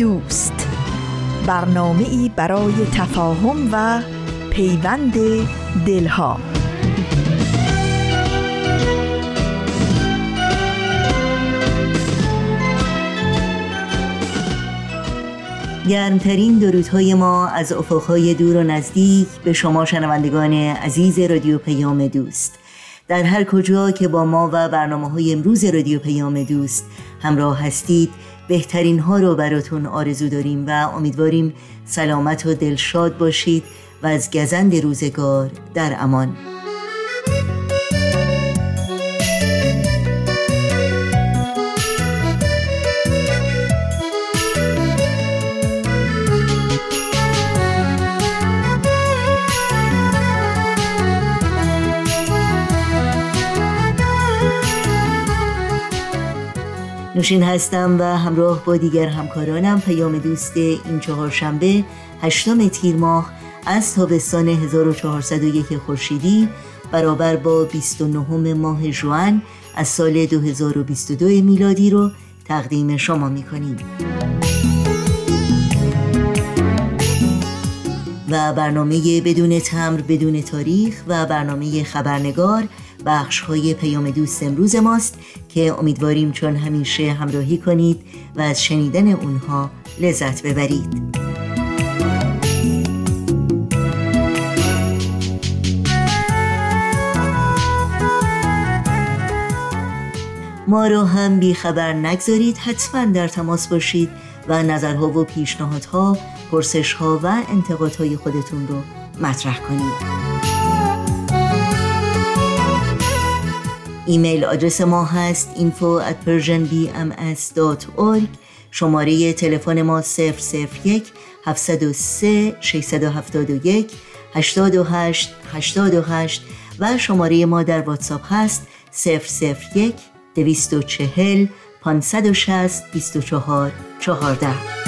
دوست. برنامه ای برای تفاهم و پیوند دلها. گرمترین درودهای ما از افقهای دور و نزدیک به شما شنوندگان عزیز رادیو پیام دوست. در هر کجا که با ما و برنامه های امروز رادیو پیام دوست همراه هستید بهترین ها رو براتون آرزو داریم و امیدواریم سلامت و دلشاد باشید و از گزند روزگار در امان. نوشین هستم و همراه با دیگر همکارانم پیام دوست این چهارشنبه هشتم تیر ماه از تابستان 1401 خورشیدی برابر با 29 ماه جوان از سال 2022 میلادی رو تقدیم شما می‌کنیم. و برنامه بدون تمر بدون تاریخ و برنامه خبرنگار بخش های پیام دوست امروز ماست که امیدواریم چون همیشه همراهی کنید و از شنیدن اونها لذت ببرید. ما رو هم بیخبر نگذارید حتما در تماس باشید و نظرها و پیشنهادها پرسشها و انتقادهای خودتون رو مطرح کنید. ایمیل آدرس ما هست info at persianbms.org شماره تلفن ما 001 703 671 828 828 و شماره ما در واتساپ هست 001 240 560 24 14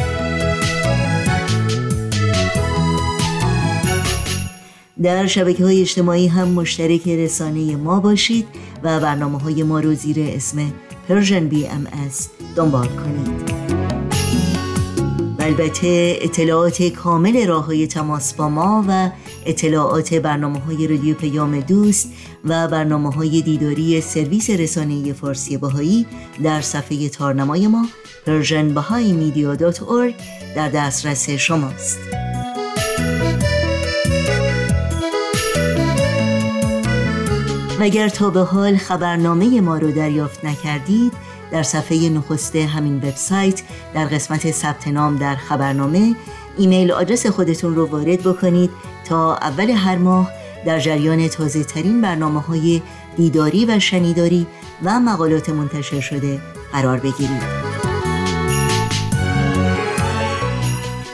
در شبکه های اجتماعی هم مشترک رسانه ما باشید. و برنامه های ما رو زیر اسم Persian BMS دنبال کنید. البته اطلاعات کامل راه های تماس با ما و اطلاعات برنامه های رادیو پیام دوست و برنامه های دیداری سرویس رسانه فارسی بهایی در صفحه تارنمای ما persianbahaimedia.org در دسترس شماست. اگر تا به حال خبرنامه ما رو دریافت نکردید در صفحه نخست همین وبسایت در قسمت ثبت نام در خبرنامه ایمیل آدرس خودتون رو وارد بکنید تا اول هر ماه در جریان تازه ترین برنامه های دیداری و شنیداری و مقالات منتشر شده قرار بگیرید.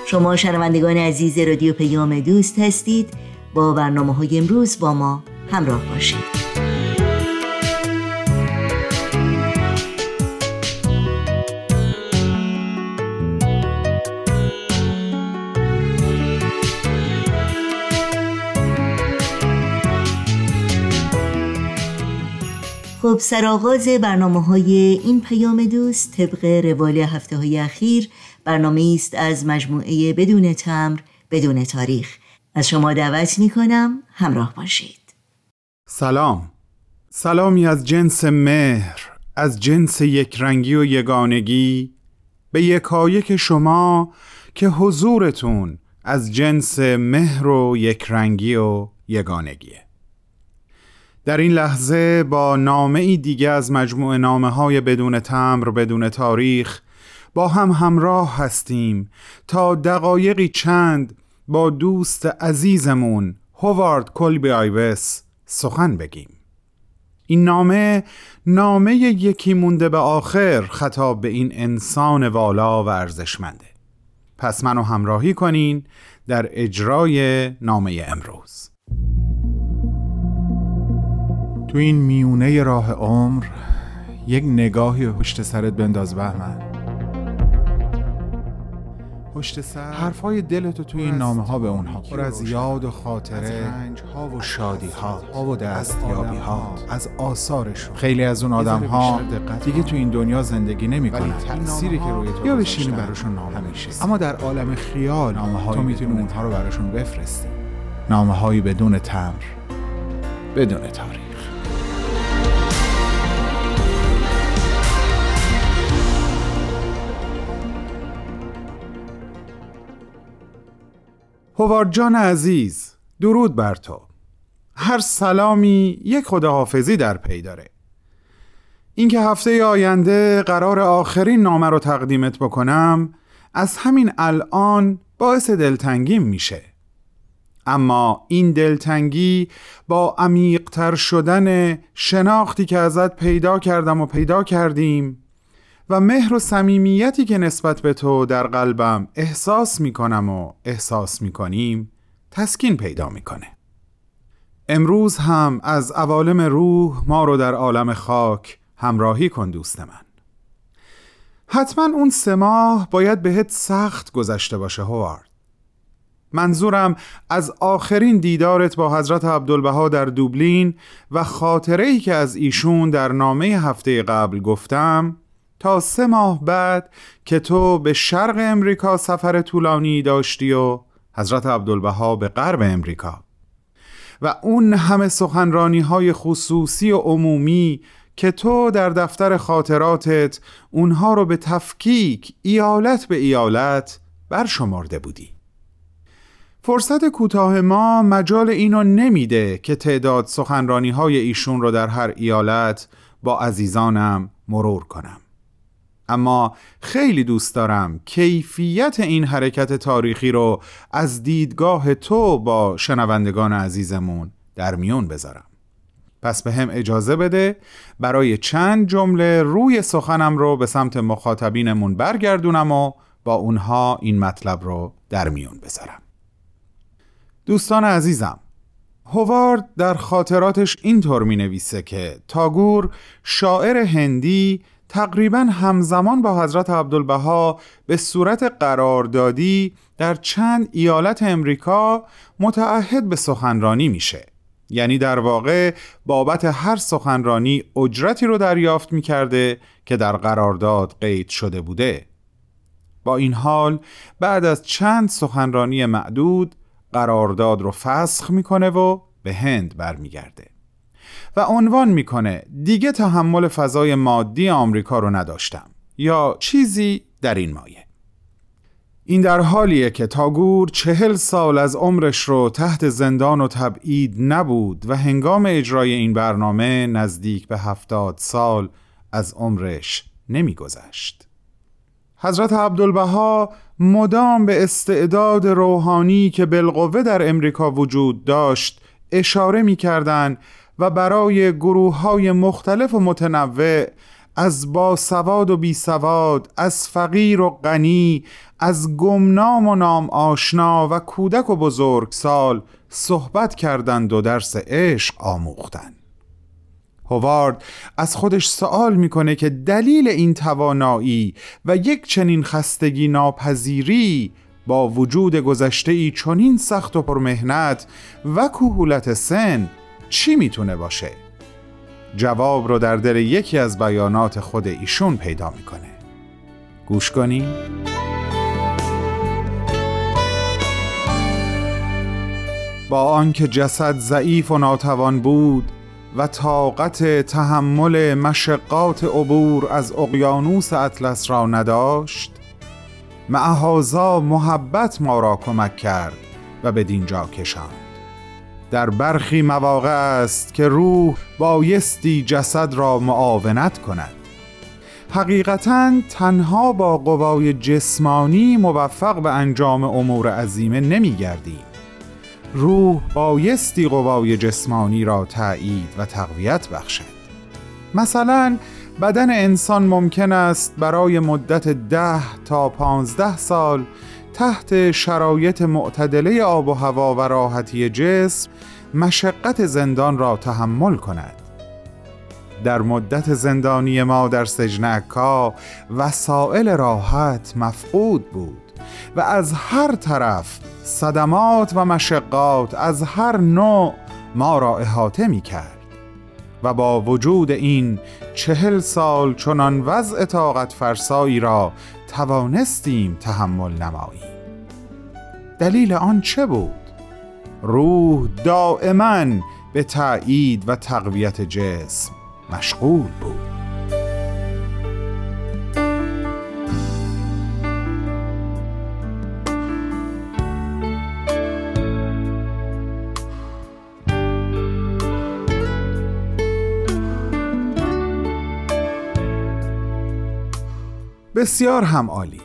شما شنوندگان عزیز رادیو پیام دوست هستید. با برنامه های امروز با ما همراه باشید. خب سرآغاز برنامه های این پیام دوست طبق روال هفته های اخیر برنامه است از مجموعه بدون تمر بدون تاریخ. از شما دعوت می کنم همراه باشید. سلام. سلامی از جنس مهر از جنس یکرنگی و یگانگی به یکایک شما که حضورتون از جنس مهر و یکرنگی و یگانگیه. در این لحظه با نامه ای دیگه از مجموع نامه های بدون تمر بدون تاریخ با هم همراه هستیم تا دقایقی چند با دوست عزیزمون هوارد کلبی آیوس سخن بگیم. این نامه نامه یکی مونده به آخر خطاب به این انسان والا و ارزشمنده. پس منو همراهی کنین در اجرای نامه امروز. تو این میونه راه عمر یک نگاهی پشت سرت بنداز بهمن. پشت سر حرفای دلتو توی این نامه ها به اونها پر از یاد و خاطره رنج ها و شادی ها ها و دستیابی ها از آثارشون. خیلی از اون آدم ها دیگه تو این دنیا زندگی نمی کنن تأثیری که روی تو یا بشینی براشون نامه میشه اما در عالم خیال نامه تو می‌تونی اونها رو براشون بفرستی. نامه هایی بدون تمر بدون تاریخ. هوارد جان عزیز درود بر تو. هر سلامی یک خداحافظی در پی داره. اینکه هفته آینده قرار آخرین نامه رو تقدیمت بکنم از همین الان باعث دلتنگیم میشه. اما این دلتنگی با عمیقتر شدن شناختی که ازت پیدا کردم و پیدا کردیم و مهر و صمیمیتی که نسبت به تو در قلبم احساس می‌کنم و احساس می‌کنیم تسکین پیدا می‌کنه. امروز هم از عوالم روح ما رو در عالم خاک همراهی کن دوست من. حتما اون سه ماه باید بهت سخت گذشته باشه هوارد. منظورم از آخرین دیدارت با حضرت عبدالبها در دوبلین و خاطره ای که از ایشون در نامه هفته قبل گفتم تا سه ماه بعد که تو به شرق امریکا سفر طولانی داشتی و حضرت عبدالبها به غرب امریکا. و اون همه سخنرانی های خصوصی و عمومی که تو در دفتر خاطراتت اونها رو به تفکیک ایالت به ایالت برشمرده بودی. فرصت کوتاه ما مجال اینو نمیده که تعداد سخنرانی های ایشون رو در هر ایالت با عزیزانم مرور کنم. اما خیلی دوست دارم کیفیت این حرکت تاریخی رو از دیدگاه تو با شنوندگان عزیزمون در میون بذارم. پس به هم اجازه بده برای چند جمله روی سخنم رو به سمت مخاطبینمون برگردونم و با اونها این مطلب رو در میون بذارم. دوستان عزیزم هوارد در خاطراتش اینطور می نویسه که تاگور شاعر هندی تقریبا همزمان با حضرت عبدالبها به صورت قراردادی در چند ایالت امریکا متعهد به سخنرانی میشه. یعنی در واقع بابت هر سخنرانی اجرتی رو دریافت می‌کرده که در قرارداد قید شده بوده. با این حال بعد از چند سخنرانی معدود قرارداد رو فسخ می‌کنه و به هند برمیگرده. و عنوان می‌کنه دیگه تحمل فضای مادی آمریکا رو نداشتم یا چیزی در این مایه این در حالیه که تاگور چهل سال از عمرش رو تحت زندان و تبعید نبود و هنگام اجرای این برنامه نزدیک به هفتاد سال از عمرش نمیگذشت. حضرت عبدالبها مدام به استعداد روحانی که بالقوه در امریکا وجود داشت اشاره می‌کردند و برای گروه های مختلف و متنوع از با سواد و بی سواد از فقیر و غنی از گمنام و نام آشنا و کودک و بزرگ سال صحبت کردند و درس عشق آموختند. هوارد از خودش سوال می‌کنه که دلیل این توانایی و یک چنین خستگی ناپذیری با وجود گذشته ای چنین سخت و پرمهنت و کهولت سن چی می‌تونه باشه؟ جواب رو در دل یکی از بیانات خود ایشون پیدا می‌کنه گوش کنی؟ با آنکه جسد ضعیف و ناتوان بود و طاقت تحمل مشقات عبور از اقیانوس اطلس را نداشت معهازا محبت ما را کمک کرد و به دینجا کشاند در برخی مواقع است که روح بایستی جسد را معاونت کند. حقیقتا تنها با قوای جسمانی موفق به انجام امور عظیمه نمی گردیم. روح بایستی قوای جسمانی را تایید و تقویت بخشد. مثلا بدن انسان ممکن است برای مدت ده تا پانزده سال تحت شرایط معتدله آب و هوا و راحتی جسم مشقت زندان را تحمل کند. در مدت زندانی ما در سجن عکا وسایل راحت مفقود بود و از هر طرف صدمات و مشقات از هر نوع ما را احاطه می کرد و با وجود این چهل سال چنان وضع طاقت فرسایی را توانستیم تحمل نماییم دلیل آن چه بود؟ روح دائما به تأیید و تقویت جسم مشغول بود بسیار هم عالی.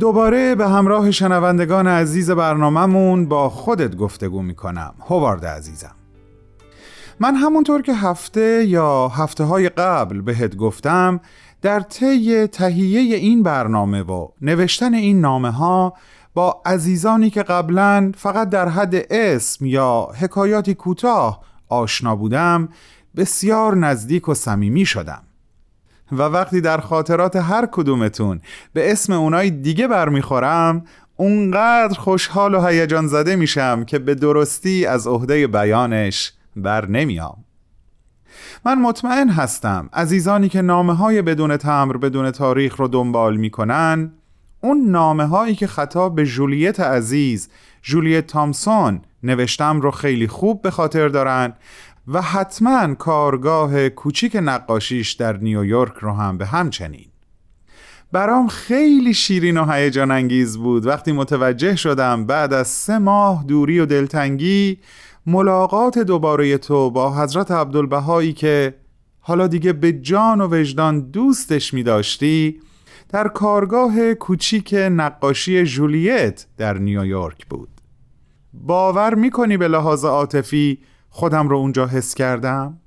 دوباره به همراه شنوندگان عزیز برنامهمون با خودت گفتگو می‌کنم. هوارد عزیزم. من همونطور که هفته یا هفته های قبل بهت گفتم در طی تهیه این برنامه و نوشتن این نامه ها با عزیزانی که قبلا فقط در حد اسم یا حکایاتی کوتاه آشنا بودم بسیار نزدیک و صمیمی شدم. و وقتی در خاطرات هر کدومتون به اسم اونای دیگه برمیخورم اونقدر خوشحال و هیجان زده میشم که به درستی از عهده بیانش بر نمیام. من مطمئن هستم عزیزانی که نامه های بدون تمر بدون تاریخ رو دنبال می‌کنن اون نامه هایی که خطاب به جولیت عزیز جولیت تامسون نوشتم رو خیلی خوب به خاطر دارن و حتما کارگاه کوچیک نقاشیش در نیویورک رو هم به همچنین. برام خیلی شیرین و هیجان انگیز بود. وقتی متوجه شدم بعد از سه ماه دوری و دلتنگی ملاقات دوباره تو با حضرت عبدالبهایی که حالا دیگه به جان و وجدان دوستش می داشتی در کارگاه کوچیک نقاشی جولیت در نیویورک بود. باور می‌کنی به لحاظ عاطفی خودم رو اونجا حس کردم.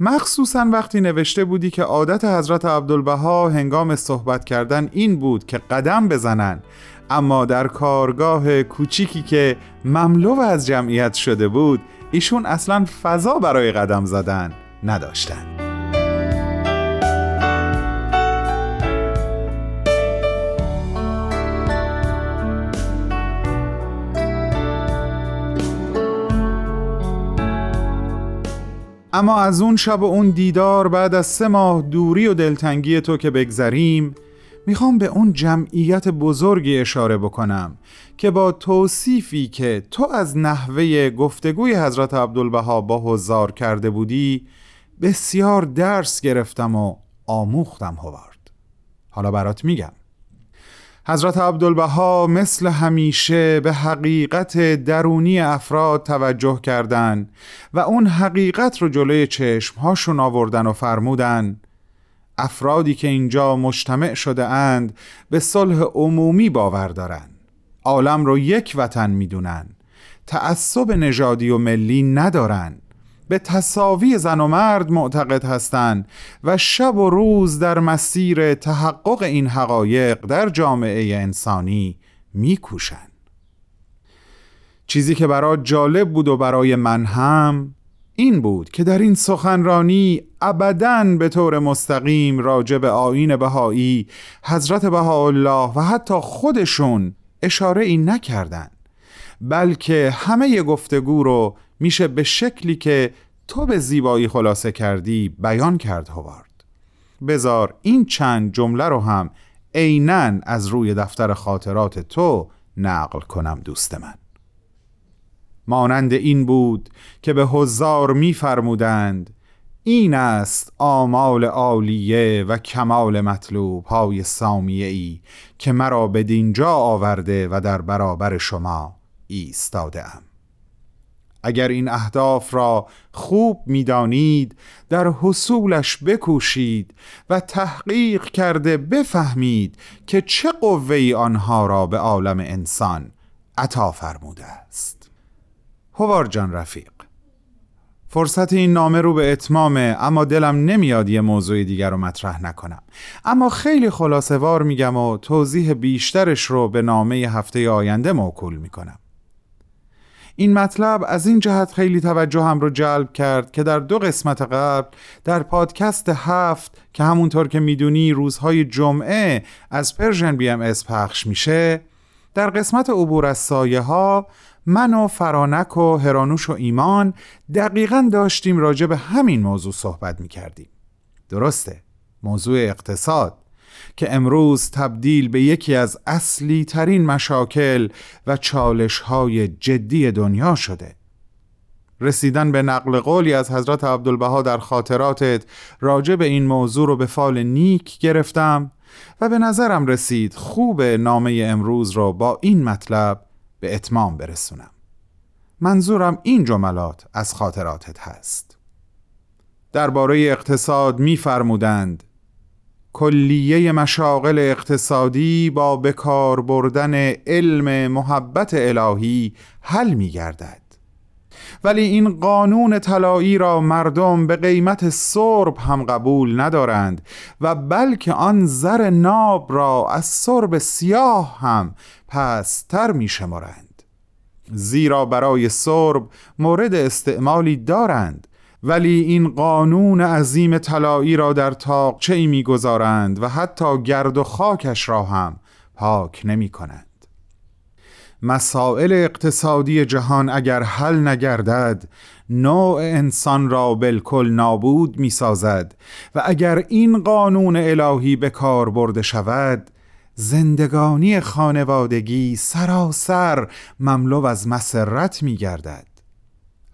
مخصوصا وقتی نوشته بودی که عادت حضرت عبدالبها هنگام صحبت کردن این بود که قدم بزنن اما در کارگاه کوچیکی که مملو از جمعیت شده بود ایشون اصلا فضا برای قدم زدن نداشتن. اما از اون شب و اون دیدار بعد از سه ماه دوری و دلتنگی تو که بگذریم می‌خوام به اون جمعیت بزرگی اشاره بکنم که با توصیفی که تو از نحوه گفتگوی حضرت عبدالبها با حضار کرده بودی بسیار درس گرفتم و آموختم هوارد. حالا برات میگم. حضرت عبدالبها مثل همیشه به حقیقت درونی افراد توجه کردند و اون حقیقت رو جلوی چشمهاشون آوردن و فرمودن. افرادی که اینجا مجتمع شده اند به صلح عمومی باور دارند عالم رو یک وطن می‌دونن. تعصب نژادی و ملی ندارن. به تصاوی زن و مرد معتقد هستند و شب و روز در مسیر تحقق این حقایق در جامعه انسانی میکوشند. چیزی که برای جالب بود و برای من هم این بود که در این سخنرانی ابدا به طور مستقیم راجع به آین بهایی حضرت بهاءالله و حتی خودشون اشاره این نکردن بلکه همه گفتگو رو میشه به شکلی که تو به زیبایی خلاصه کردی بیان کرد هوارد. بزار این چند جمله رو هم عینا از روی دفتر خاطرات تو نقل کنم دوست من. مانند این بود که به حضار میفرمودند این است آمال عالیه و کمال مطلوب های سامیه ای که مرا به دینجا آورده و در برابر شما ایستاده ام اگر این اهداف را خوب می‌دانید در حصولش بکوشید و تحقیق کرده بفهمید که چه قوه آنها را به عالم انسان عطا فرموده است. هوار جان رفیق فرصت این نامه رو به اتمامه اما دلم نمیاد یه موضوع دیگر رو مطرح نکنم. اما خیلی خلاصه وار میگم و توضیح بیشترش رو به نامه هفته آینده موکول می‌کنم. این مطلب از این جهت خیلی توجه هم رو جلب کرد که در دو قسمت قبل در پادکست هفت که همونطور که می‌دونی روزهای جمعه از Persian BMS پخش میشه در قسمت عبور از سایه ها من و فرانک و هرانوش و ایمان دقیقا داشتیم راجع به همین موضوع صحبت می کردیم درسته موضوع اقتصاد. که امروز تبدیل به یکی از اصلی ترین مشاکل و چالش های جدی دنیا شده. رسیدن به نقل قولی از حضرت عبدالبها در خاطراتت راجع به این موضوع رو به فال نیک گرفتم و به نظرم رسید خوب نامه امروز را با این مطلب به اتمام برسونم. منظورم این جملات از خاطراتت هست. درباره اقتصاد میفرمودند کلیه مشاغل اقتصادی با بکار بردن علم محبت الهی حل می گردد ولی این قانون طلایی را مردم به قیمت سرب هم قبول ندارند و بلکه آن زر ناب را از سرب سیاه هم پستر می شمارند زیرا برای سرب مورد استعمالی دارند ولی این قانون عظیم طلایی را در تاقچه ای می‌گذارند و حتی گرد و خاکش را هم پاک نمی کنند مسائل اقتصادی جهان اگر حل نگردد نوع انسان را بالکل نابود می سازد و اگر این قانون الهی به کار برده شود زندگانی خانوادگی سراسر مملو از مسرت می گردد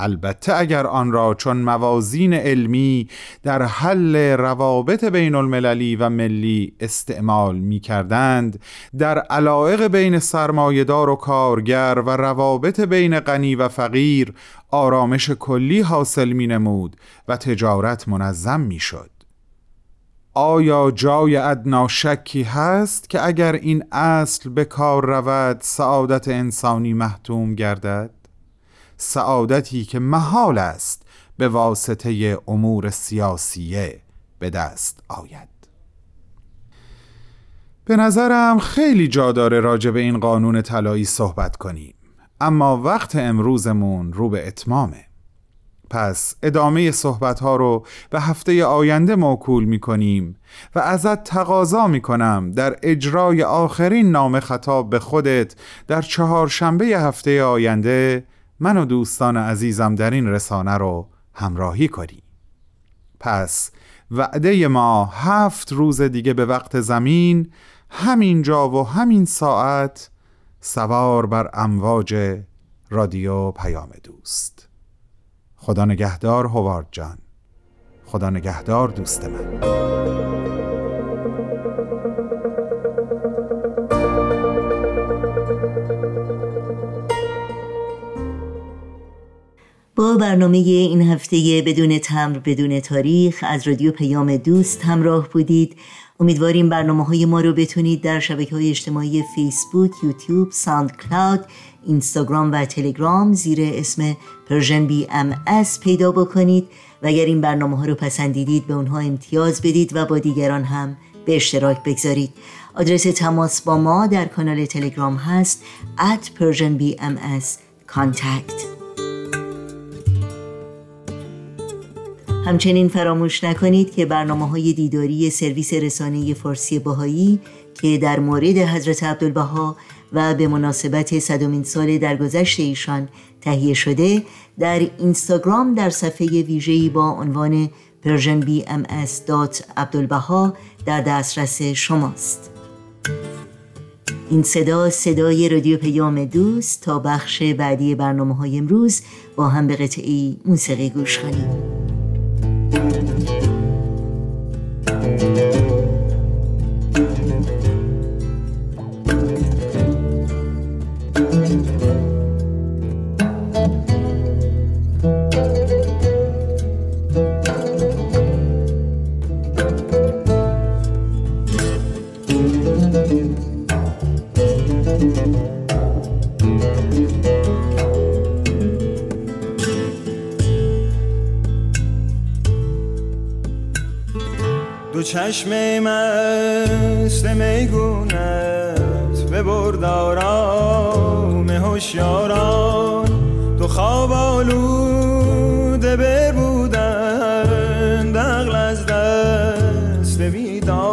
البته اگر آن را چون موازین علمی در حل روابط بین المللی و ملی استعمال می کردند در علائق بین سرمایدار و کارگر و روابط بین غنی و فقیر آرامش کلی حاصل می نمود و تجارت منظم می شد آیا جای ادنا شکی هست که اگر این اصل به کار رود سعادت انسانی محتوم گردد؟ سعادتی که محال است به واسطه امور سیاسیه به دست آید. به نظرم خیلی جا داره راجع به این قانون طلایی صحبت کنیم اما وقت امروزمون رو به اتمامه. پس ادامه صحبت ها رو به هفته آینده موکول می کنیم و ازت تقاضا می کنم در اجرای آخرین نام خطاب به خودت در چهارشنبه هفته آینده من و دوستان عزیزم در این رسانه رو همراهی کنی پس وعده ما هفت روز دیگه به وقت زمین همین جا و همین ساعت سوار بر امواج رادیو پیام دوست. خدا نگهدار هوارد جان. خدا نگهدار دوست من. برنامه این هفته بدون تمبر بدون تاریخ از رادیو پیام دوست همراه بودید. امیدواریم برنامه های ما رو بتونید در شبکه های اجتماعی فیسبوک، یوتیوب، ساند کلاود، اینستاگرام و تلگرام زیر اسم Persian BMS پیدا بکنید و اگر این برنامه ها رو پسندیدید به اونها امتیاز بدید و با دیگران هم به اشتراک بگذارید. آدرس تماس با ما در کانال تلگرام هست at persianbms contact همچنین فراموش نکنید که برنامه های دیداری سرویس رسانه فارسی بهایی که در مورد حضرت عبدالبها و به مناسبت صدومین سال درگذشت ایشان تهیه شده در اینستاگرام در صفحه ویژه‌ای با عنوان Persian BM در دسترس شماست. این صدا صدای رادیو پیام دوست تا بخش بعدی برنامه های امروز با هم به قطعی موسیقی گوش کنیم. Thank you. چشم مست میگونت به بردارام هوشیاران. تو خواب آلوده بر بودن دقل از دست بیداران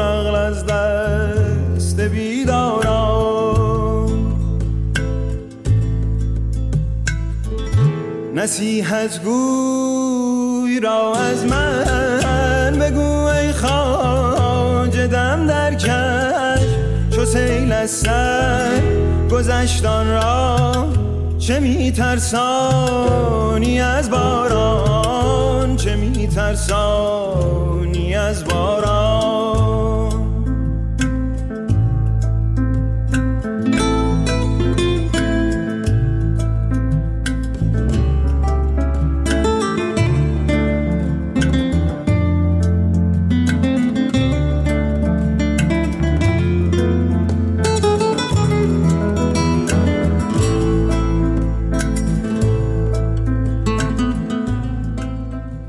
اغل از دست بیداران. نصیحت گوی را از من از سر گذشتان را چه میترسانی از باران؟ چه میترسانی از باران؟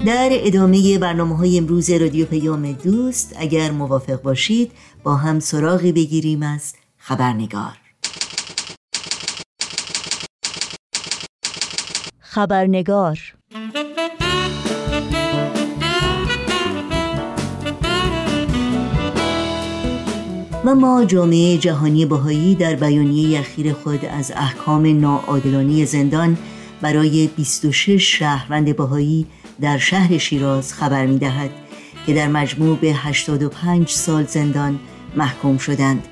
در ادامه برنامه های امروز رادیو پیام دوست اگر موافق باشید با هم سراغی بگیریم از خبرنگار. خبرنگار. و ما جامعه جهانی بهایی در بیانیه اخیر خود از احکام ناعادلانه زندان برای 26 شهروند بهایی در شهر شیراز خبر می دهد که در مجموع به 85 سال زندان محکوم شدند.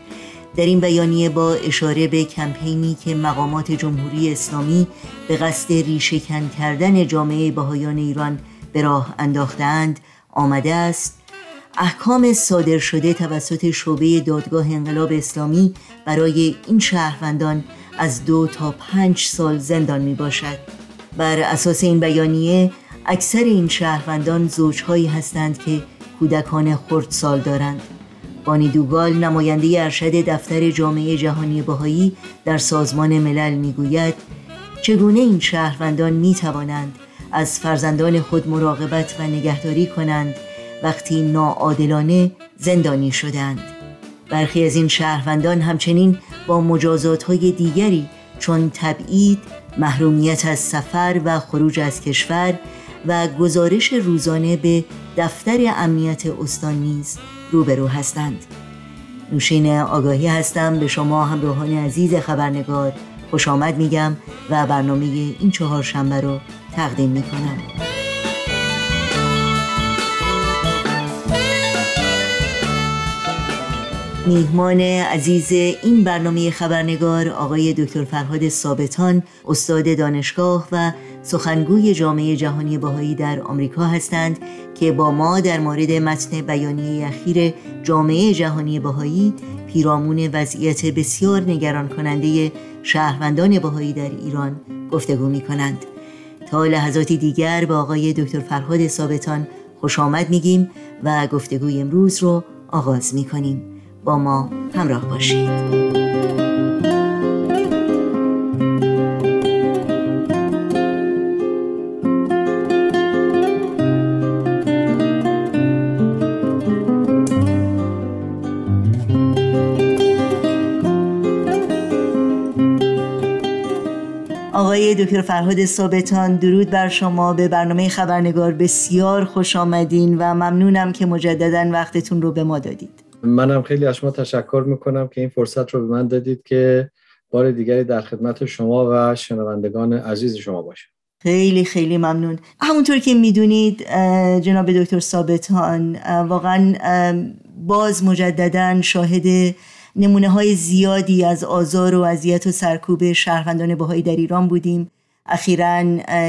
در این بیانیه با اشاره به کمپینی که مقامات جمهوری اسلامی به قصد ریشهکن کردن جامعه بهایان ایران به راه انداختند آمده است احکام صادر شده توسط شعبه دادگاه انقلاب اسلامی برای این شهروندان از دو تا پنج سال زندان می باشد بر اساس این بیانیه اکثر این شهروندان زوجهایی هستند که کودکان خردسال دارند. بانی دوگال نماینده ارشد دفتر جامعه جهانی بهایی در سازمان ملل می‌گوید چگونه این شهروندان می توانند از فرزندان خود مراقبت و نگهداری کنند وقتی ناعادلانه زندانی شدند؟ برخی از این شهروندان همچنین با مجازات های دیگری چون تبعید، محرومیت از سفر و خروج از کشور و گزارش روزانه به دفتر امنیت استان نیز روبرو هستند. نوشین آگاهی هستم به شما همراهان عزیز خبرنگار. خوش آمد میگم و برنامه این چهار شنبه رو تقدیم می‌کنم. میهمان عزیز این برنامه خبرنگار آقای دکتر فرهاد ثابتان استاد دانشگاه و سخنگوی جامعه جهانی باهایی در آمریکا هستند که با ما در مورد متن بیانیه اخیر جامعه جهانی باهایی پیرامون وضعیت بسیار نگران کننده شهروندان باهایی در ایران گفتگو می کنند تا لحظاتی دیگر با آقای دکتر فرهاد ثابتان خوش آمد میگیم و گفتگوی امروز رو آغاز می کنیم با ما همراه باشید. آقای دکتر فرهاد ثابتان درود بر شما. به برنامه خبرنگار بسیار خوش آمدین و ممنونم که مجددا وقتتون رو به ما دادید. منم خیلی از شما تشکر می‌کنم که این فرصت رو به من دادید که بار دیگری در خدمت شما و شنوندگان عزیز شما باشم. خیلی خیلی ممنون. همونطور که می‌دونید جناب دکتر ثابتان واقعا باز مجددا شاهد نمونه های زیادی از آزار و اذیت و سرکوب شهروندان بهایی در ایران بودیم. اخیرا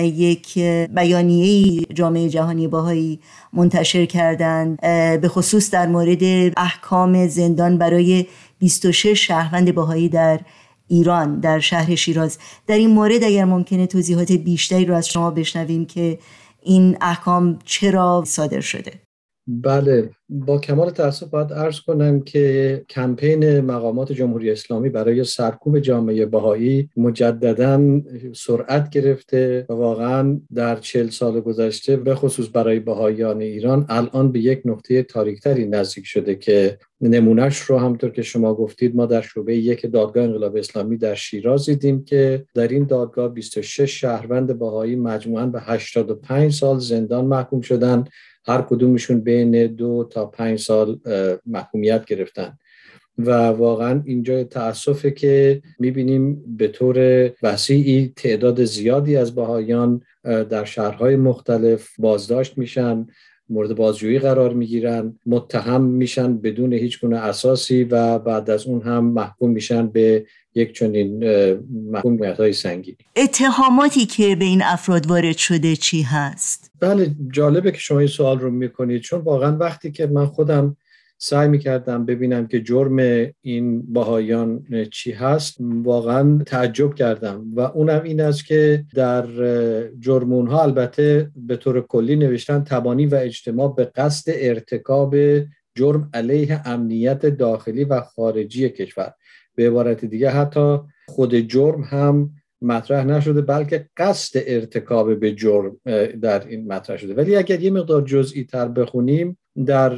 یک بیانیه جامعه جهانی باهایی منتشر کردند. به خصوص در مورد احکام زندان برای 26 شهروند باهایی در ایران در شهر شیراز. در این مورد اگر ممکنه توضیحات بیشتری رو از شما بشنویم که این احکام چرا صادر شده. بله با کمال تاسف باید عرض کنم که کمپین مقامات جمهوری اسلامی برای سرکوب جامعه بهایی مجددا سرعت گرفته و واقعا در چل سال گذشته به خصوص برای بهاییان ایران الان به یک نقطه تاریکتری نزدیک شده که نمونهش رو همطور که شما گفتید ما در شعبه یک دادگاه انقلاب اسلامی در شیراز دیدیم که در این دادگاه 26 شهروند بهایی مجموعاً به 85 سال زندان محکوم شدن هر کدومشون بین دو تا پنج سال محکومیت گرفتن. و واقعا اینجا تاسفه که می‌بینیم به طور وسیعی تعداد زیادی از بهایان در شهرهای مختلف بازداشت میشن مورد بازجویی قرار می‌گیرن متهم میشن بدون هیچ گونه اساسی و بعد از اون هم محکوم میشن به یک چنین محکومیت های سنگینی. اتهاماتی که به این افراد وارد شده چی هست؟ بله جالبه که شما این سوال رو می‌کنید. چون واقعا وقتی که من خودم سعی می‌کردم ببینم که جرم این باهایان چی هست واقعا تعجب کردم. و اونم این است که در جرمون ها البته به طور کلی نوشتن تبانی و اجتماع به قصد ارتکاب جرم علیه امنیت داخلی و خارجی کشور. به عبارت دیگه حتی خود جرم هم مطرح نشده بلکه قصد ارتکاب به جرم در این مطرح شده. ولی اگر یه مقدار جزئی تر بخونیم در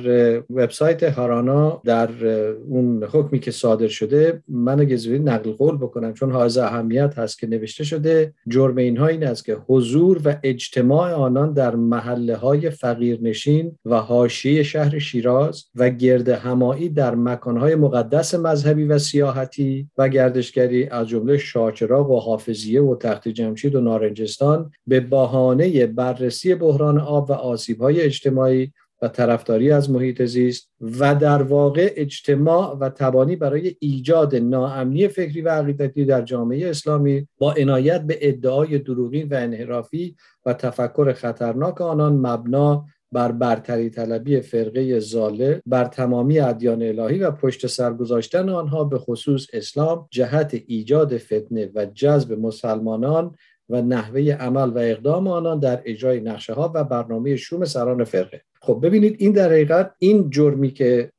وبسایت هارانا در اون حکمی که صادر شده من اگه نقل قول بکنم چون حائز اهمیت هست که نوشته شده جرم اینها این است که حضور و اجتماع آنان در محله های فقیرنشین و حاشیه شهر شیراز و گرد همایی در مکانهای مقدس مذهبی و سیاحتی و گردشگری از جمله شاچراغ و حافظیه و تخت جمشید و نارنجستان به بهانه بررسی بحران آب و آسیب‌های اجتماعی و طرفداری از محیط زیست و در واقع اجتماع و تبانی برای ایجاد ناامنی فکری و عقیدتی در جامعه اسلامی با عنایت به ادعای دروغین و انحرافی و تفکر خطرناک آنان مبنا بر برتری طلبی فرقه زاله بر تمامی ادیان الهی و پشت سر گذاشتن آنها به خصوص اسلام جهت ایجاد فتنه و جذب مسلمانان و نحوه عمل و اقدام آنان در اجرای نقشه ها و برنامه شوم سران فرقه. خب ببینید این در حقیقت این جرمی که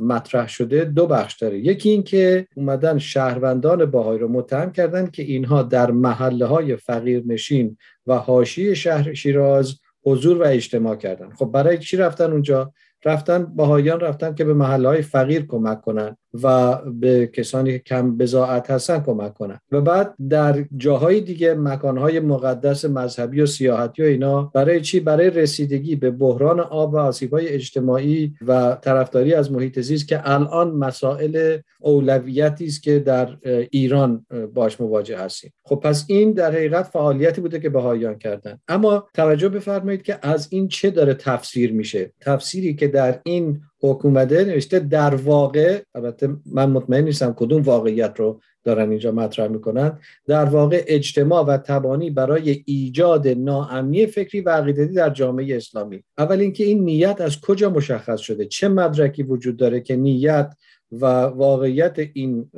مطرح شده دو بخش داره. یکی این که اومدن شهروندان باهایی رو متهم کردن که اینها در محله های فقیر نشین و حاشیه شهر شیراز حضور و اجتماع کردن. خب برای چی رفتن اونجا؟ رفتن باهایان رفتن که به محله های فقیر کمک کنن. و به کسانی که کم بزاعت هستن کمک کنن. و بعد در جاهای دیگه مکانهای مقدس مذهبی و سیاحتی و اینا برای چی؟ برای رسیدگی به بحران آب و آسیبهای اجتماعی و طرفداری از محیط زیست که الان مسائل اولویتی است که در ایران باش مواجه هستیم. خب پس این در حقیقت فعالیتی بوده که بهاییان کردن. اما توجه بفرمایید که از این چه داره تفسیر میشه؟ تفسیری که در این حکومته نوشته در واقع البته من مطمئن نیستم کدوم واقعیت رو دارن اینجا مطرح می‌کنن. در واقع اجتماع و تبانی برای ایجاد ناامنی فکری و عقیدتی در جامعه اسلامی. اول اینکه این نیت از کجا مشخص شده؟ چه مدرکی وجود داره که نیت و واقعیت این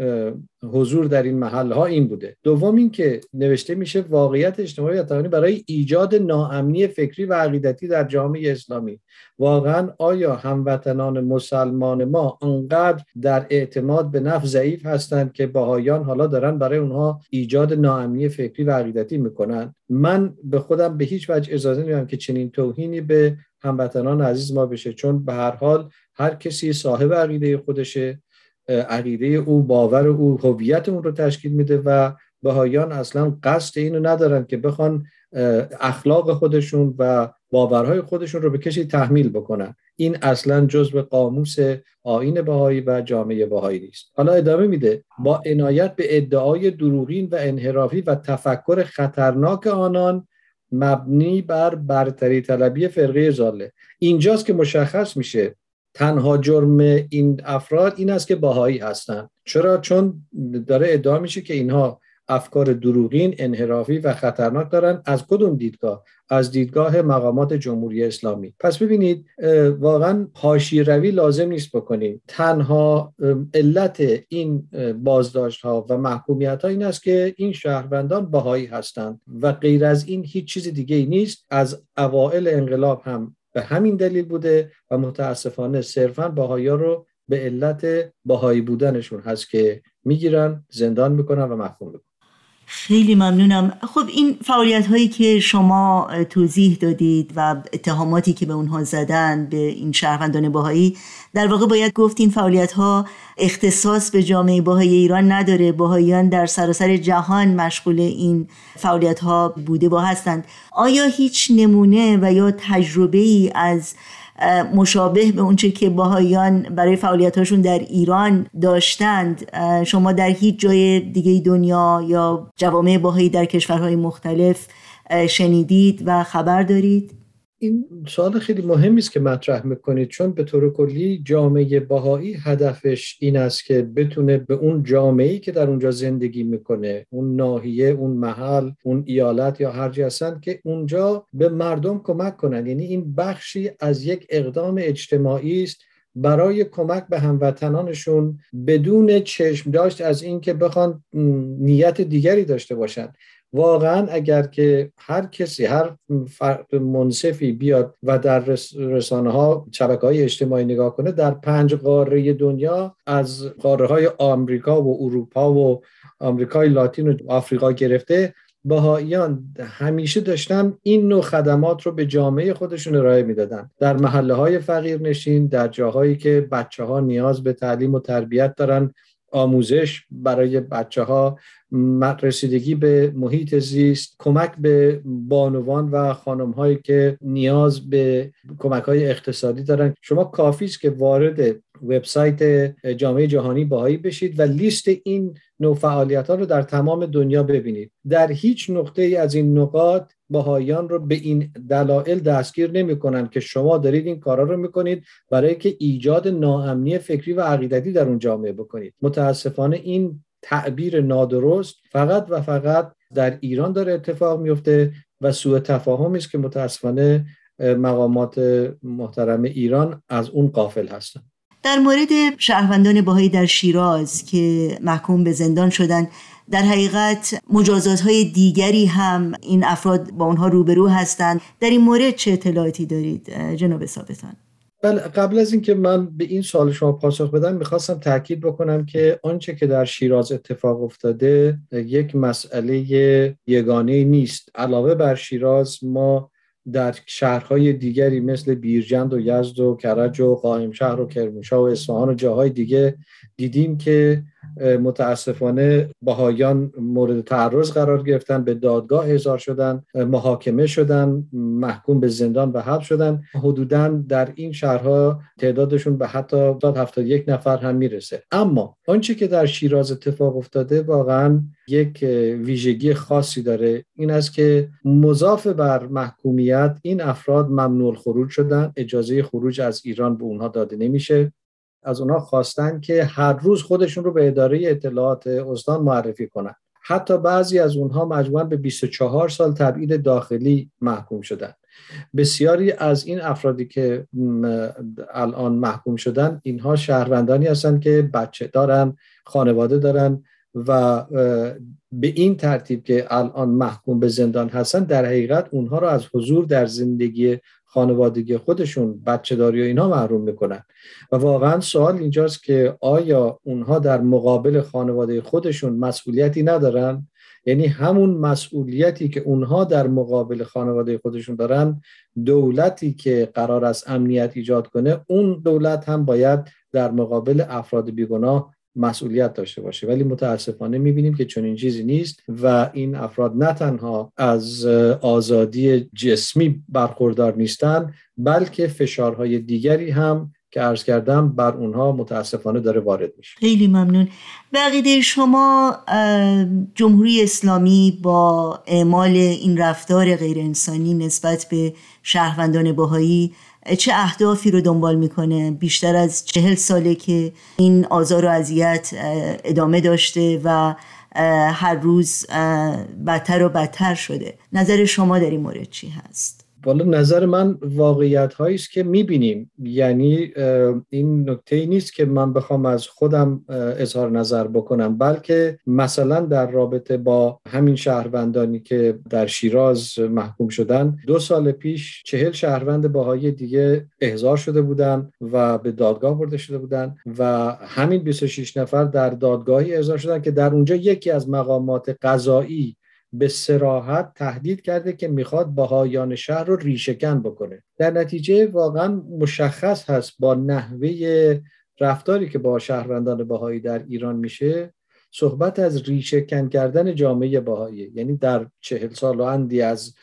حضور در این محل ها این بوده. دوم اینکه نوشته میشه واقعیت اجتماعی و برای ایجاد ناامنی فکری و عقیدتی در جامعه اسلامی. واقعا آیا هموطنان مسلمان ما انقدر در اعتماد به نفس ضعیف هستند که باهایان حالا دارن برای اونها ایجاد ناامنی فکری و عقیدتی می‌کنن؟ من به خودم به هیچ وجه اجازه نمیدم که چنین توهینی به هموطنان عزیز ما بشه. چون به هر حال هر کسی صاحب عقیده خودشه عقیده او باور او هویت اون رو تشکیل میده و بهایان اصلا قصد اینو ندارن که بخوان اخلاق خودشون و باورهای خودشون رو به کسی تحمیل بکنن. این اصلا جزء قاموس آین بهایی و جامعه بهایی نیست. حالا ادامه میده. با عنایت به ادعای دروغین و انحرافی و تفکر خطرناک آنان مبنی بر برتری طلبی فرقه زاله اینجاست که مشخص میشه تنها جرم این افراد این است که باهایی هستند چرا؟ چون داره ادعا میشه که اینها افکار دروغین انحرافی و خطرناک دارن. از کدوم دیدگاه؟ از دیدگاه مقامات جمهوری اسلامی. پس ببینید واقعا حاشی روی لازم نیست بکنیم. تنها علت این بازداشت ها و محکومیت ها این است که این شهروندان بهایی هستند و غیر از این هیچ چیز دیگه ای نیست. از اوائل انقلاب هم به همین دلیل بوده و متاسفانه صرفا باهایا رو به علت باهایی بودنشون هست که می‌گیرن زندان می‌کنن و محکوم می‌کنن. خیلی ممنونم. خب این فعالیت هایی که شما توضیح دادید و اتهاماتی که به اونها زدن به این شهروندان باهایی در واقع باید گفت این فعالیت ها اختصاص به جامعه باهای ایران نداره. باهاییان در سراسر جهان مشغول این فعالیت ها بوده و هستند. آیا هیچ نمونه و یا تجربه ای از مشابه به اونچه که باهایان برای فعالیتاشون در ایران داشتند شما در هیچ جای دیگه دنیا یا جوامع باهایی در کشورهای مختلف شنیدید و خبر دارید؟ این سوال خیلی مهمی است که مطرح می‌کنید چون به طور کلی جامعه باهایی هدفش این است که بتونه به اون جامعه که در اونجا زندگی می‌کنه اون ناحیه اون محل اون ایالت یا هر هستن که اونجا به مردم کمک کنن. یعنی این بخشی از یک اقدام اجتماعی است برای کمک به هموطنانشون بدون چشم داشت از اینکه بخوان نیت دیگری داشته باشن. واقعا اگر که هر کسی هر منصفی بیاد و در رسانه ها شبکه های اجتماعی نگاه کنه در پنج قاره دنیا از قاره های آمریکا و اروپا و آمریکای لاتین و آفریقا گرفته بهاییان همیشه داشتن این نوع خدمات رو به جامعه خودشون ارائه می‌دادن. در محله های فقیر نشین در جاهایی که بچه ها نیاز به تعلیم و تربیت دارن آموزش برای بچه ها رسیدگی به محیط زیست کمک به بانوان و خانم هایی که نیاز به کمک های اقتصادی دارن. شما کافی است که وارد وبسایت جامعه جهانی باهایی بشید و لیست این نوع فعالیت ها رو در تمام دنیا ببینید. در هیچ نقطه ای از این نقاط باهایان رو به این دلایل دستگیر نمی کنند که شما دارید این کارا رو می‌کنید برای که ایجاد ناامنی فکری و عقیدتی در اون جامعه بکنید. متاسفانه این تعبیر نادرست فقط و فقط در ایران داره اتفاق میفته و سوء تفاهمی است که متاسفانه مقامات محترم ایران از اون قافل هستند در مورد شهروندان باهایی در شیراز که محکوم به زندان شدند در حقیقت مجازات های دیگری هم این افراد با اونها روبرو هستند. در این مورد چه اطلاعاتی دارید جناب ثابتان؟ بله قبل از اینکه من به این سوال شما پاسخ بدم می‌خواستم تاکید بکنم که آنچه که در شیراز اتفاق افتاده یک مسئله یگانه نیست. علاوه بر شیراز ما در شهرهای دیگری مثل بیرجند و یزد و کرج و قائم شهر و کرمانشاه و اصفهان و جاهای دیگه دیدیم که متاسفانه بهایان مورد تعرض قرار گرفتن به دادگاه احضار شدن محاکمه شدن محکوم به زندان و حبس شدن. حدودا در این شهرها تعدادشون به حتی 71 نفر هم می‌رسه. اما آنچه که در شیراز اتفاق افتاده واقعا یک ویژگی خاصی داره. این است که مضاف بر محکومیت این افراد ممنوع خروج شدن. اجازه خروج از ایران به اونها داده نمیشه. از اونها خواستن که هر روز خودشون رو به اداره اطلاعات استان معرفی کنن. حتی بعضی از اونها مجموعا به 24 سال تبعید داخلی محکوم شدن. بسیاری از این افرادی که الان محکوم شدن اینها شهروندانی هستند که بچه دارن خانواده دارن و به این ترتیب که الان محکوم به زندان هستن در حقیقت اونها رو از حضور در زندگی خانوادگی خودشون بچه داری و اینا محروم می‌کنن. و واقعا سوال اینجاست که آیا اونها در مقابل خانواده خودشون مسئولیتی ندارن؟ یعنی همون مسئولیتی که اونها در مقابل خانواده خودشون دارن دولتی که قرار است امنیت ایجاد کنه اون دولت هم باید در مقابل افراد بیگناه مسئولیت داشته باشه. ولی متاسفانه می‌بینیم که چنین چیزی نیست و این افراد نه تنها از آزادی جسمی برخوردار نیستن بلکه فشارهای دیگری هم که عرض کردم بر اونها متاسفانه داره وارد میشه. خیلی ممنون. بقیده شما جمهوری اسلامی با اعمال این رفتار غیر انسانی نسبت به شهروندان باهایی چه اهدافی رو دنبال می‌کنه بیشتر از چهل ساله که این آزار و اذیت ادامه داشته و هر روز بدتر و بدتر شده نظر شما در این مورد چی هست؟ والا نظر من واقعیت هایی است که می‌بینیم. یعنی این نکته ای نیست که من بخوام از خودم اظهار نظر بکنم. بلکه مثلا در رابطه با همین شهروندانی که در شیراز محکوم شدن دو سال پیش چهل شهروند باهای دیگه احضار شده بودن و به دادگاه برده شده بودن و همین 26 نفر در دادگاهی احضار شدن که در اونجا یکی از مقامات قضایی به سراحت تهدید کرده که می‌خواد بهایان شهر رو ریشهکن بکنه. در نتیجه واقعا مشخص هست با نحوه رفتاری که با شهروندان بهایی در ایران میشه صحبت از ریشهکن کردن جامعه بهایی یعنی در چهل سال و اندی از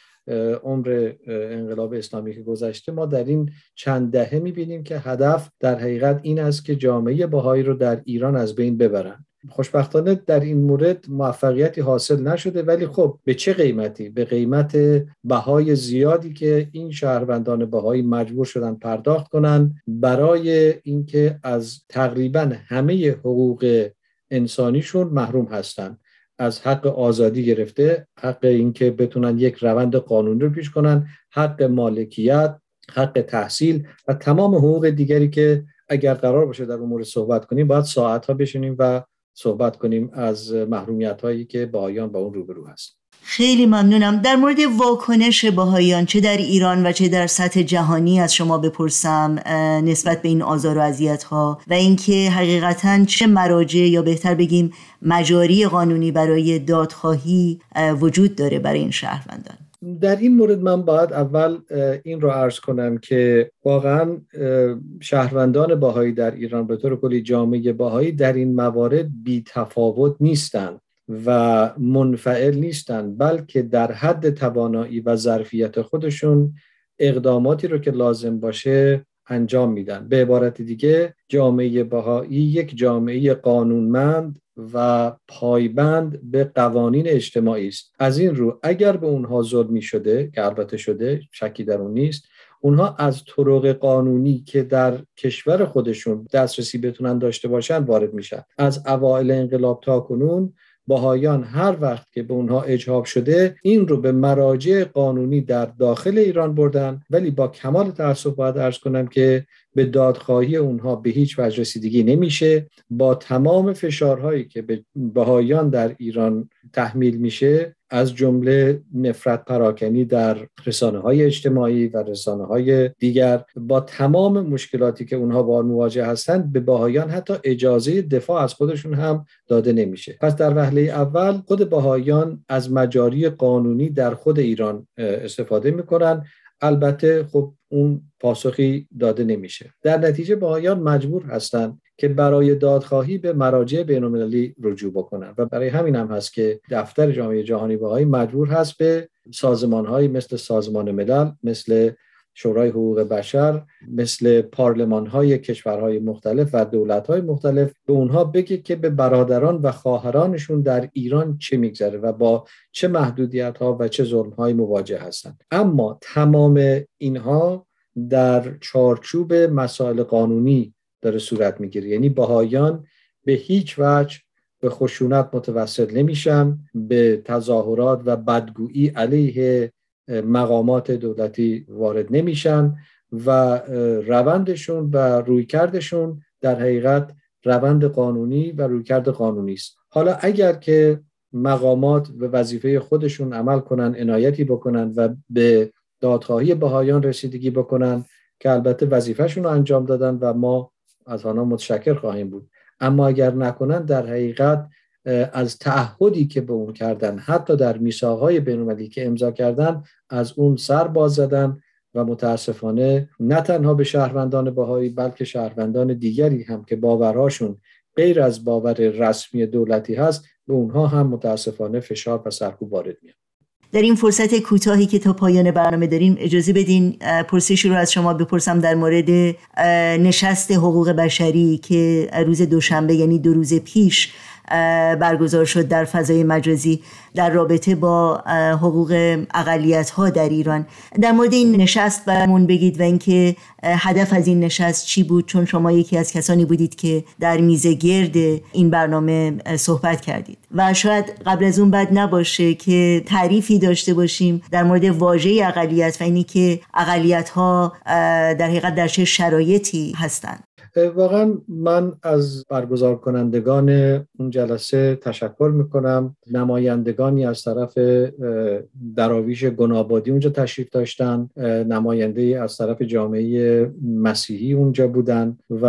عمر انقلاب اسلامی که گذشته ما در این چند دهه می‌بینیم که هدف در حقیقت این است که جامعه بهایی رو در ایران از بین ببرن. خوشبختانه در این مورد موفقیتی حاصل نشده ولی خب به چه قیمتی؟ به قیمت بهای زیادی که این شهروندان بهایی مجبور شدن پرداخت کنند برای اینکه از تقریبا همه حقوق انسانیشون محروم هستند از حق آزادی گرفته حق اینکه بتونن یک روند قانونی رو پیش کنن حق مالکیت حق تحصیل و تمام حقوق دیگری که اگر قرار باشه در امور صحبت کنیم باید ساعت ها بشینیم و صحبت کنیم از محرومیت هایی که بهایان با اون روبرو هست. خیلی ممنونم. در مورد واکنش بهاییان چه در ایران و چه در سطح جهانی از شما بپرسم نسبت به این آزار و اذیت ها و اینکه حقیقتا چه مراجع یا بهتر بگیم مجاری قانونی برای دادخواهی وجود داره برای این شهروندان. در این مورد من باید اول این رو عرض کنم که واقعا شهروندان باهایی در ایران به طور کلی جامعه باهایی در این موارد بی تفاوت نیستند و منفعل نیستند بلکه در حد توانایی و ظرفیت خودشون اقداماتی رو که لازم باشه انجام میدن. به عبارت دیگه جامعه بهایی یک جامعه قانونمند و پایبند به قوانین اجتماعی است. از این رو اگر به اونها ظلمی شده که البته شده شکی در اون نیست اونها از طرق قانونی که در کشور خودشون دسترسی بتونن داشته باشن وارد میشن. از اوایل انقلاب تا کنون باهایان هر وقت که به اونها اجهاب شده این رو به مراجع قانونی در داخل ایران بردن. ولی با کمال تاسف باید ارز کنم که به دادخواهی اونها به هیچ وجه رسیدگی نمیشه. با تمام فشارهایی که به بهایان در ایران تحمیل میشه از جمله نفرت پراکنی در رسانه های اجتماعی و رسانه های دیگر با تمام مشکلاتی که اونها با مواجه هستند به باهایان حتی اجازه دفاع از خودشون هم داده نمیشه. پس در وهله اول خود باهایان از مجاری قانونی در خود ایران استفاده می‌کنن البته خب اون پاسخی داده نمیشه. در نتیجه باهایان مجبور هستند که برای دادخواهی به مراجع بینالمللی رجوع بکنن و برای همین هم هست که دفتر جامعه جهانی باهایی مجبور هست به سازمان مثل سازمان ملل مثل شورای حقوق بشر مثل پارلمان های کشورهای مختلف و دولت های مختلف به اونها بگه که به برادران و خواهرانشون در ایران چه میگذره و با چه محدودیت ها و چه ظلم های مواجه هستند. اما تمام اینها در چارچوب مسائل قانونی داره صورت می‌گیره. یعنی بهایان به هیچ وجه به خشونت متوسل نمیشن به تظاهرات و بدگویی علیه مقامات دولتی وارد نمیشن و روندشون و رویکردشون در حقیقت روند قانونی و رویکرد قانونی است. حالا اگر که مقامات به وظیفه خودشون عمل کنن عنایتی بکنن و به دادخواهی بهایان رسیدگی بکنن که البته وظیفهشون رو انجام دادن و ما از آنها متشکر خواهیم بود. اما اگر نکنن در حقیقت از تعهدی که به اون کردن حتی در میثاقهای بینالمللی که امضا کردن از اون سر باز زدن و متاسفانه نه تنها به شهروندان بهایی بلکه شهروندان دیگری هم که باورهاشون غیر از باور رسمی دولتی هست به اونها هم متاسفانه فشار و سرکوب وارد میاد در این فرصت کوتاهی که تا پایان برنامه داریم اجازه بدین پرسشی رو از شما بپرسم در مورد نشست حقوق بشری که روز دوشنبه یعنی دو روز پیش برگزار شد در فضای مجازی در رابطه با حقوق اقلیت ها در ایران. در مورد این نشست برمون بگید و اینکه هدف از این نشست چی بود؟ چون شما یکی از کسانی بودید که در میزه گرد این برنامه صحبت کردید. و شاید قبل از اون بد نباشه که تعریفی داشته باشیم در مورد واژه اقلیت و اینی که اقلیت ها در حقیقت در چه شرایطی هستند. واقعا من از برگزار کنندگان اون جلسه تشکر می‌کنم. نمایندگانی از طرف دراویش گنابادی اونجا تشریف داشتن. نماینده از طرف جامعه مسیحی اونجا بودن و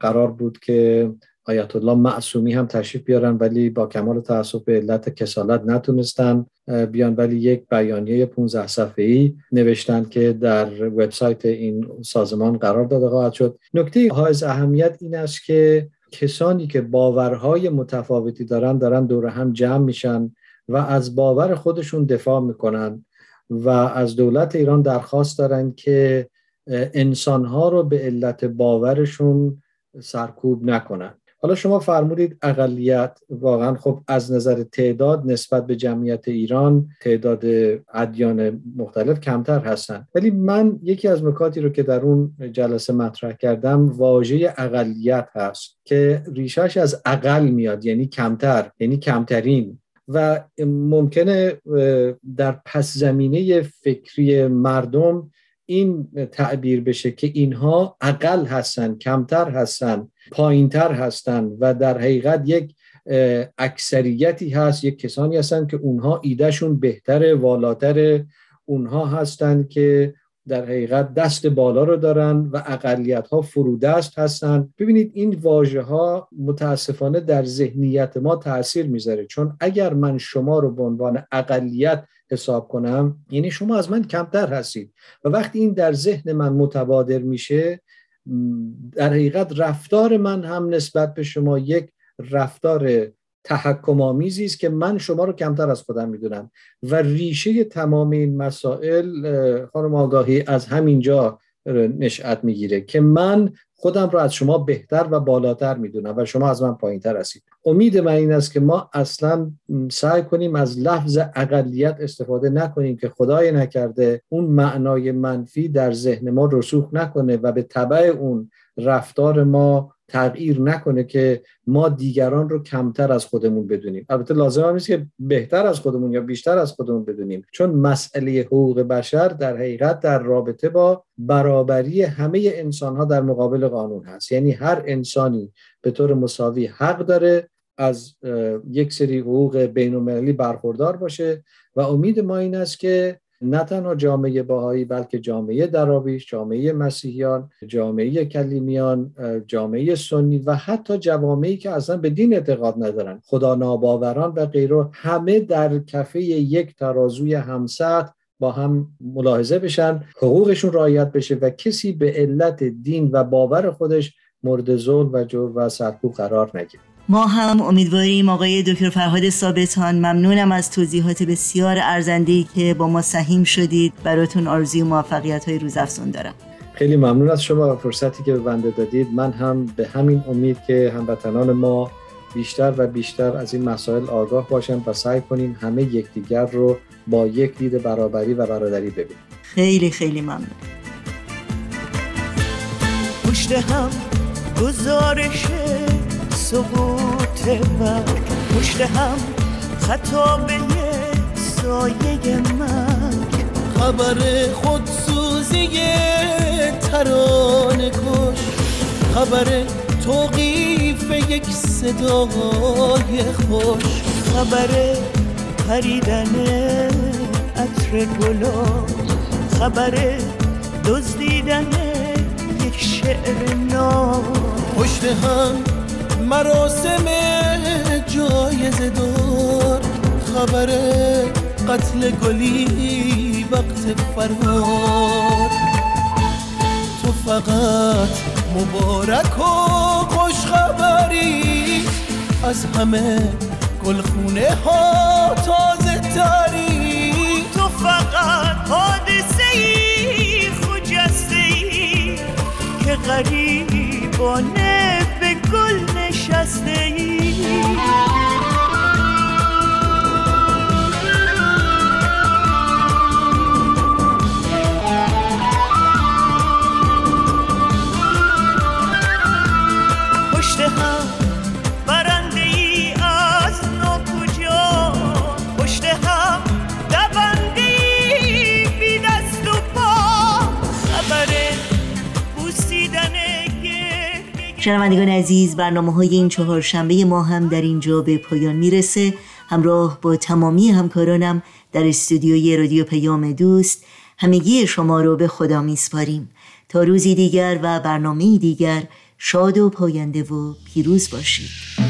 قرار بود که آیت الله معصومی هم تشریف بیارن ولی با کمال تاسف به علت کسالت نتونستن. بیان. ولی یک بیانیه 15 صفحه ای نوشتن که در وبسایت این سازمان قرار داده خواهد شد. نکته حائز اهمیت این است که کسانی که باورهای متفاوتی دارن دارن دور هم جمع میشن و از باور خودشون دفاع می‌کنن و از دولت ایران درخواست دارن که انسانها رو به علت باورشون سرکوب نکنن. حالا شما فرمودید اقلیت واقعا خب از نظر تعداد نسبت به جمعیت ایران تعداد ادیان مختلف کمتر هستند ولی من یکی از نکاتی رو که در اون جلسه مطرح کردم واژه اقلیت هست که ریشش از اقل میاد یعنی کمتر یعنی کمترین. و ممکنه در پس زمینه فکری مردم این تعبیر بشه که اینها اقل هستن کمتر هستن. پایینتر هستن و در حقیقت یک اکثریتی هست یک کسانی هستن که اونها ایدهشون بهتر والاتر اونها هستند که در حقیقت دست بالا رو دارن و اقلیت ها فرودست هستن. ببینید این واژه ها متاسفانه در ذهنیت ما تاثیر می‌ذاره. چون اگر من شما رو به عنوان اقلیت حساب کنم یعنی شما از من کمتر هستید و وقتی این در ذهن من متبادر میشه در حقیقت رفتار من هم نسبت به شما یک رفتار تحکم آمیزی است که من شما رو کمتر از خودم می‌دونم. و ریشه تمام این مسائل خانم آگاهی از همینجا نشأت می‌گیره که من خودم رو از شما بهتر و بالاتر می‌دونم و شما از من پایینتر هستید. امید من این است که ما اصلا سعی کنیم از لفظ اقلیت استفاده نکنیم که خدای نکرده اون معنای منفی در ذهن ما رسوخ نکنه و به طبع اون رفتار ما تغییر نکنه که ما دیگران رو کمتر از خودمون بدونیم. البته لازم هم نیست که بهتر از خودمون یا بیشتر از خودمون بدونیم. چون مسئله حقوق بشر در حقیقت در رابطه با برابری همه انسان ها در مقابل قانون هست. یعنی هر انسانی به طور مساوی حق داره از یک سری حقوق بین برخوردار باشه و امید ما این است که نه تنها جامعه باهایی بلکه جامعه درابیش جامعه مسیحیان جامعه کلیمیان جامعه سنی و حتی جوامعی که اصلا به دین اعتقاد ندارن. خدا ناباوران و غیره همه در کفه یک ترازوی همسط با هم ملاحظه بشن حقوقشون رعایت بشه و کسی به علت دین و باور خودش مورد ظلم و جور و سرکوب قرار نگیره. ما هم امیدواریم آقای دکتر فرهاد ثابتان ممنونم از توضیحات بسیار ارزنده که با ما سهیم شدید. براتون آرزوی و موفقیت های روزافزون دارم. خیلی ممنون از شما و فرصتی که به بنده دادید. من هم به همین امید که هموطنان ما بیشتر و بیشتر از این مسائل آگاه باشن و سعی کنیم همه یکدیگر رو با یک دید برابری و برادری ببینیم. خیلی خیلی ممنون. پشت هم گزارشه سقوط برگ پشت هم خطابه سایه مرگ خبر خودسوزی ترانه کش. خبر توقیف یک صدای خوش. خبر پریدن عطر گلا خبر دزدیدن یک شعر نام. پشت هم مراسم جایز دار خبر قتل گلی وقت فرار. تو فقط مبارک و خوش خبری از همه گلخونه ها تازه تری. تو فقط حادثه ای خجسته ای که غریبانه به گل شنوندگان عزیز برنامه های این چهارشنبه ما هم در اینجا به پایان می‌رسه. همراه با تمامی همکارانم در استودیوی رادیو پیام دوست همگی شما رو به خدا میسپاریم. تا روزی دیگر و برنامه دیگر شاد و پاینده و پیروز باشید.